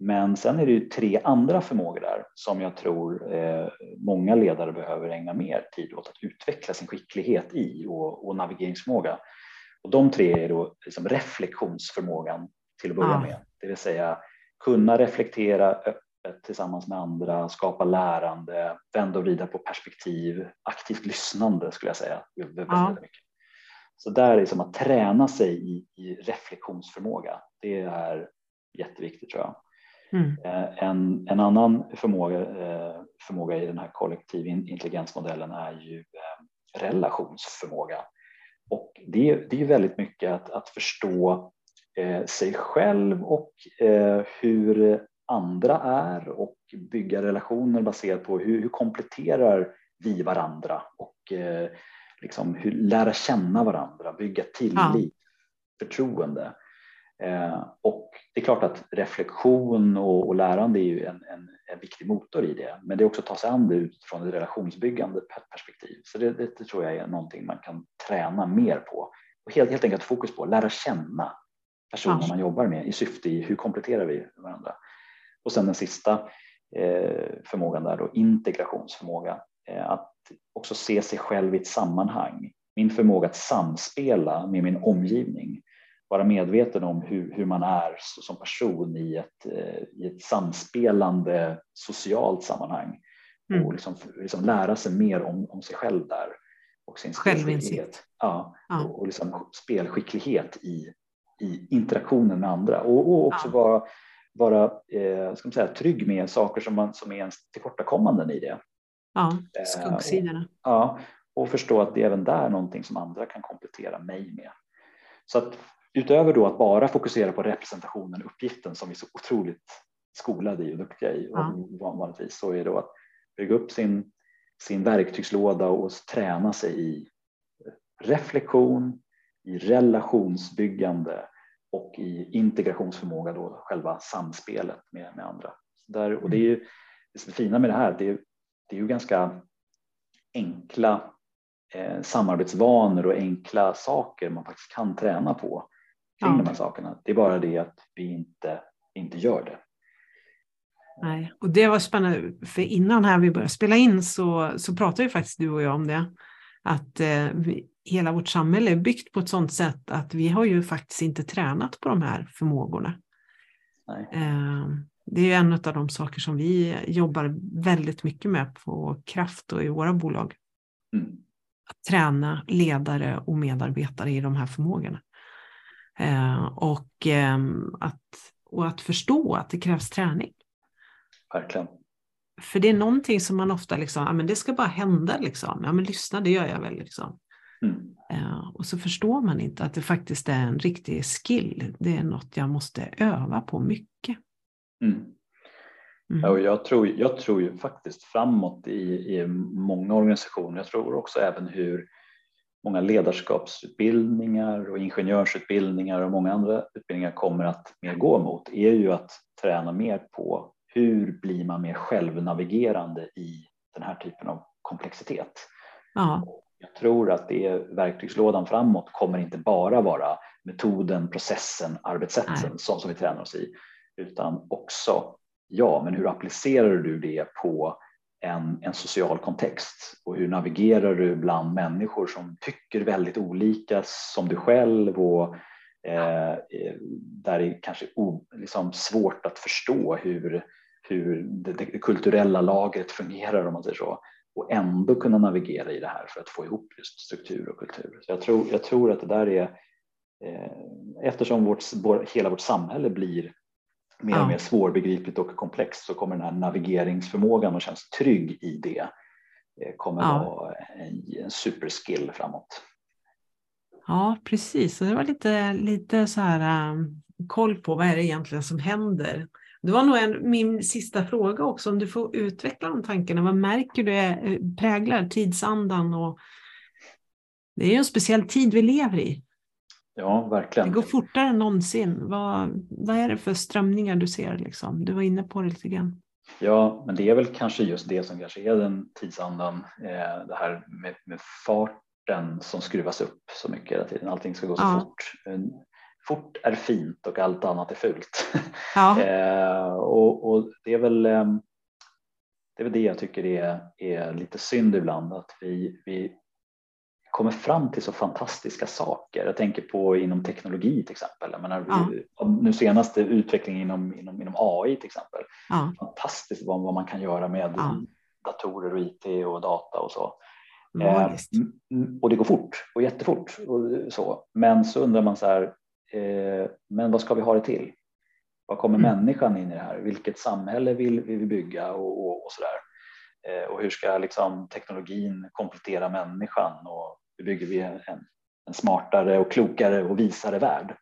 C: Men sen är det ju tre andra förmågor där som jag tror eh, många ledare behöver ägna mer tid åt att utveckla sin skicklighet i och, och navigeringsförmåga. Och de tre är då liksom reflektionsförmågan till att börja ja. med, det vill säga kunna reflektera öppet tillsammans med andra, skapa lärande, vända och vrida på perspektiv, aktivt lyssnande skulle jag säga. Väldigt, ja. mycket. Så där är som att träna sig i, i reflektionsförmåga. Det är jätteviktigt tror jag. Mm. Eh, en, en annan förmåga, eh, förmåga i den här kollektiv intelligensmodellen är ju eh, relationsförmåga. Och det, det är väldigt mycket att, att förstå sig själv och hur andra är och bygga relationer baserat på hur, hur kompletterar vi varandra och liksom hur lära känna varandra, bygga tillit, ja. förtroende. Eh, och det är klart att reflektion och, och lärande är ju en, en, en, viktig motor i det, men det är också att ta sig an det utifrån ett relationsbyggande perspektiv. Så det, det, tror jag är någonting man kan träna mer på och helt, helt enkelt fokus på lära känna personer man jobbar med i syfte i hur kompletterar vi varandra. Och sen den sista eh, förmågan där då integrationsförmåga, eh, att också se sig själv i ett sammanhang. Min förmåga att samspela med min omgivning vara medveten om hur, hur man är som person i ett, eh, i ett samspelande socialt sammanhang mm. och liksom, liksom lära sig mer om, om sig själv där. Och sin
B: Självinsikt.
C: Ja, ja. Och, och liksom spelskicklighet i, i interaktionen med andra och, och också ja. vara, vara eh, ska man säga, trygg med saker som, man, som är ens tillkortakommanden i det.
B: Ja, eh, skuggsidorna.
C: Eh, ja, och förstå att det är även där någonting som andra kan komplettera mig med. Så att utöver då att bara fokusera på representationen, uppgiften som vi är så otroligt skolade i och duktiga i ja. vanligtvis, så är det att bygga upp sin, sin verktygslåda och träna sig i reflektion, i relationsbyggande och i integrationsförmåga, då själva samspelet med, med andra. Där, och det är ju det fina med det här, det är, det är ju ganska enkla eh, samarbetsvanor och enkla saker man faktiskt kan träna på kring ja. de här sakerna. Det är bara det att vi inte, inte gör det.
B: Nej, och det var spännande, för innan här vi började spela in så, så pratade ju faktiskt du och jag om det. Att eh, vi, hela vårt samhälle är byggt på ett sådant sätt att vi har ju faktiskt inte tränat på de här förmågorna. Eh, det är en av de saker som vi jobbar väldigt mycket med på Kraft och i våra bolag. Mm. Att träna ledare och medarbetare i de här förmågorna. Eh, och, eh, att, och att förstå att det krävs träning.
C: Verkligen.
B: För det är någonting som man ofta liksom, ja men det ska bara hända liksom. Ja men lyssna, det gör jag väl liksom. Mm. Eh, och så förstår man inte att det faktiskt är en riktig skill. Det är något jag måste öva på mycket. Mm.
C: Mm. Ja, och jag, tror, jag tror ju faktiskt framåt i, i många organisationer, jag tror också även hur många ledarskapsutbildningar och ingenjörsutbildningar och många andra utbildningar kommer att mer gå mot är ju att träna mer på hur blir man mer självnavigerande i den här typen av komplexitet. Ja. Jag tror att det är verktygslådan framåt kommer inte bara vara metoden, processen, arbetssätten som, som vi tränar oss i, utan också ja, men hur applicerar du det på en, en social kontext och hur navigerar du bland människor som tycker väldigt olika som du själv och eh, eh där det är kanske o, liksom svårt att förstå hur, hur det, det, kulturella lagret fungerar om man säger så och ändå kunna navigera i det här för att få ihop just struktur och kultur. Så jag, tror, jag tror att det där är eh, eftersom vårt, hela vårt samhälle blir mer och mer svårbegripligt och komplext så kommer den här navigeringsförmågan och känns trygg i det eh, kommer ja. vara en, en superskill framåt.
B: Ja, precis. Och det var lite, lite så här um, koll på vad är det egentligen som händer. Det var nog en, min sista fråga också, om du får utveckla de tankarna. Vad märker du är, präglar tidsandan? Och det är ju en speciell tid vi lever i.
C: Ja, verkligen.
B: Det går fortare än någonsin. Vad, vad är det för strömningar du ser? Liksom? Du var inne på det lite grann.
C: Ja, men det är väl kanske just det som kanske är den tidsandan. Eh, det här med, med, farten som skruvas upp så mycket hela tiden. Allting ska gå så ja. fort. Fort är fint och allt annat är fult. Ja. eh, och, och, det är väl eh, det är väl det jag tycker är, är lite synd ibland att vi, vi kommer fram till så fantastiska saker. Jag tänker på inom teknologi till exempel. Jag menar, ja. Nu senaste utvecklingen inom, inom, inom AI till exempel. Ja. Fantastiskt vad, vad man kan göra med ja. datorer och IT och data och så. Eh, och det går fort och jättefort och så. Men så undrar man så här, eh, men vad ska vi ha det till? Vad kommer mm. människan in i det här? Vilket samhälle vill, vill vi bygga och, och, och så där? Eh, och hur ska liksom teknologin komplettera människan och hur bygger vi en, en smartare och klokare och visare värld?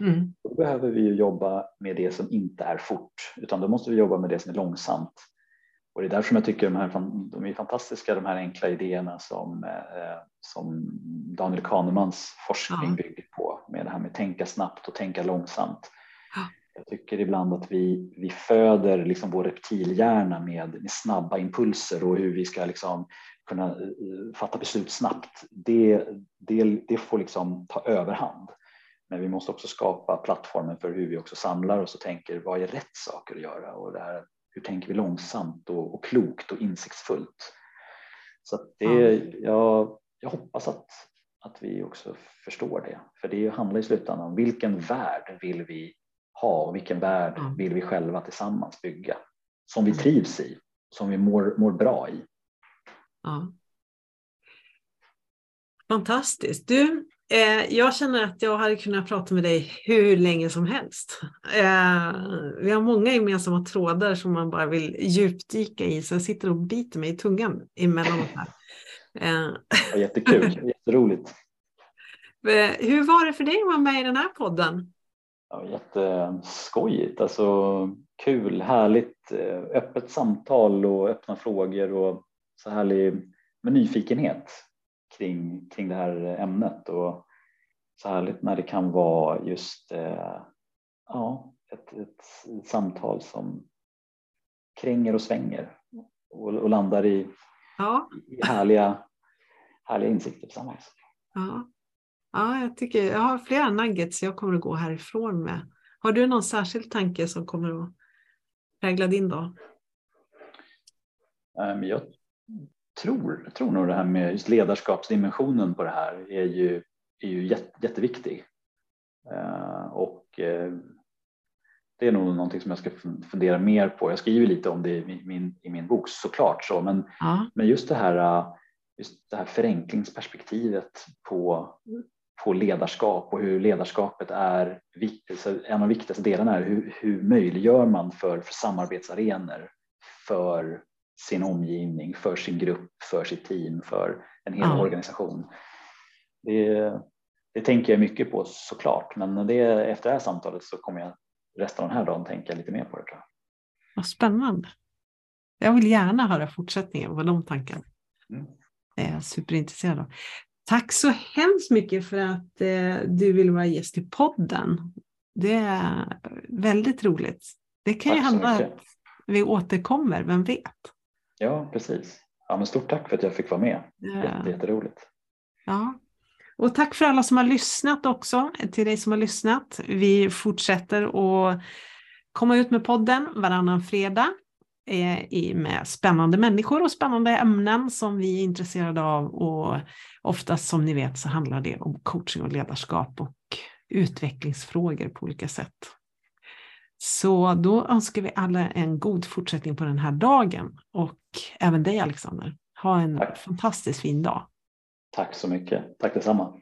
C: Mm. Då behöver vi jobba med det som inte är fort, utan då måste vi jobba med det som är långsamt. Och det är därför jag tycker de, här, de är fantastiska, de här enkla idéerna som, eh, som Daniel Kahnemans forskning ja. bygger på med det här med tänka snabbt och tänka långsamt. Jag tycker ibland att vi, vi föder liksom vår reptilhjärna med, med snabba impulser och hur vi ska liksom kunna eh, fatta beslut snabbt. Det, det, det får liksom ta överhand. Men vi måste också skapa plattformen för hur vi också samlar oss och tänker vad är rätt saker att göra och det här, hur tänker vi långsamt och, och klokt och insiktsfullt. Så det, jag, jag hoppas att, att vi också förstår det, för det handlar i slutändan om vilken värld vill vi ha och vilken värld vill vi själva tillsammans bygga som vi trivs i, som vi mår, mår bra i.
B: Ja. Fantastiskt. Du, eh, jag känner att jag hade kunnat prata med dig hur länge som helst. Eh, vi har många gemensamma trådar som man bara vill djupdyka i, så jag sitter och biter mig i tungan emellanåt. Här.
C: Eh. Ja, jättekul, jätteroligt.
B: Eh, hur var det för dig att vara med i den här podden?
C: Ja, jätteskojigt, alltså kul, härligt, eh, öppet samtal och öppna frågor och så härlig med nyfikenhet kring, kring det här ämnet och så härligt när det kan vara just eh, ja, ett, ett, ett, samtal som kränger och svänger och, och landar i, ja. i härliga, härliga insikter tillsammans.
B: Ja. Ja, jag tycker jag har flera nuggets jag kommer att gå härifrån med. Har du någon särskild tanke som kommer att prägla din dag?
C: Um, jag tror, tror nog det här med just ledarskapsdimensionen på det här är ju, är ju jätteviktig. Uh, och uh, det är nog någonting som jag ska fundera mer på. Jag skriver lite om det i min, i min bok såklart, så, men, ja. men just det här just det här förenklingsperspektivet på, på ledarskap och hur ledarskapet är en av de viktigaste delarna är hur, hur möjliggör man för, för samarbetsarenor för sin omgivning, för sin grupp, för sitt team, för en hel ja. organisation. Det, det tänker jag mycket på såklart, men det, efter det här samtalet så kommer jag resten av den här dagen tänka lite mer på det. Tror jag.
B: Vad spännande. Jag vill gärna höra fortsättningen på de tankarna. Mm. Det är jag superintresserad av. Tack så hemskt mycket för att eh, du vill vara gäst i podden. Det är väldigt roligt. Det kan tack ju hända att vi återkommer, vem vet?
C: Ja, precis. Ja, men stort tack för att jag fick vara med. Jätte, jätteroligt.
B: Ja. Och tack för alla som har lyssnat också, till dig som har lyssnat. Vi fortsätter att komma ut med podden varannan fredag med spännande människor och spännande ämnen som vi är intresserade av. Och oftast som ni vet så handlar det om coaching och ledarskap och utvecklingsfrågor på olika sätt. Så då önskar vi alla en god fortsättning på den här dagen och även dig Alexander. Ha en Tack. fantastiskt fin dag.
C: Tack så mycket. Tack detsamma.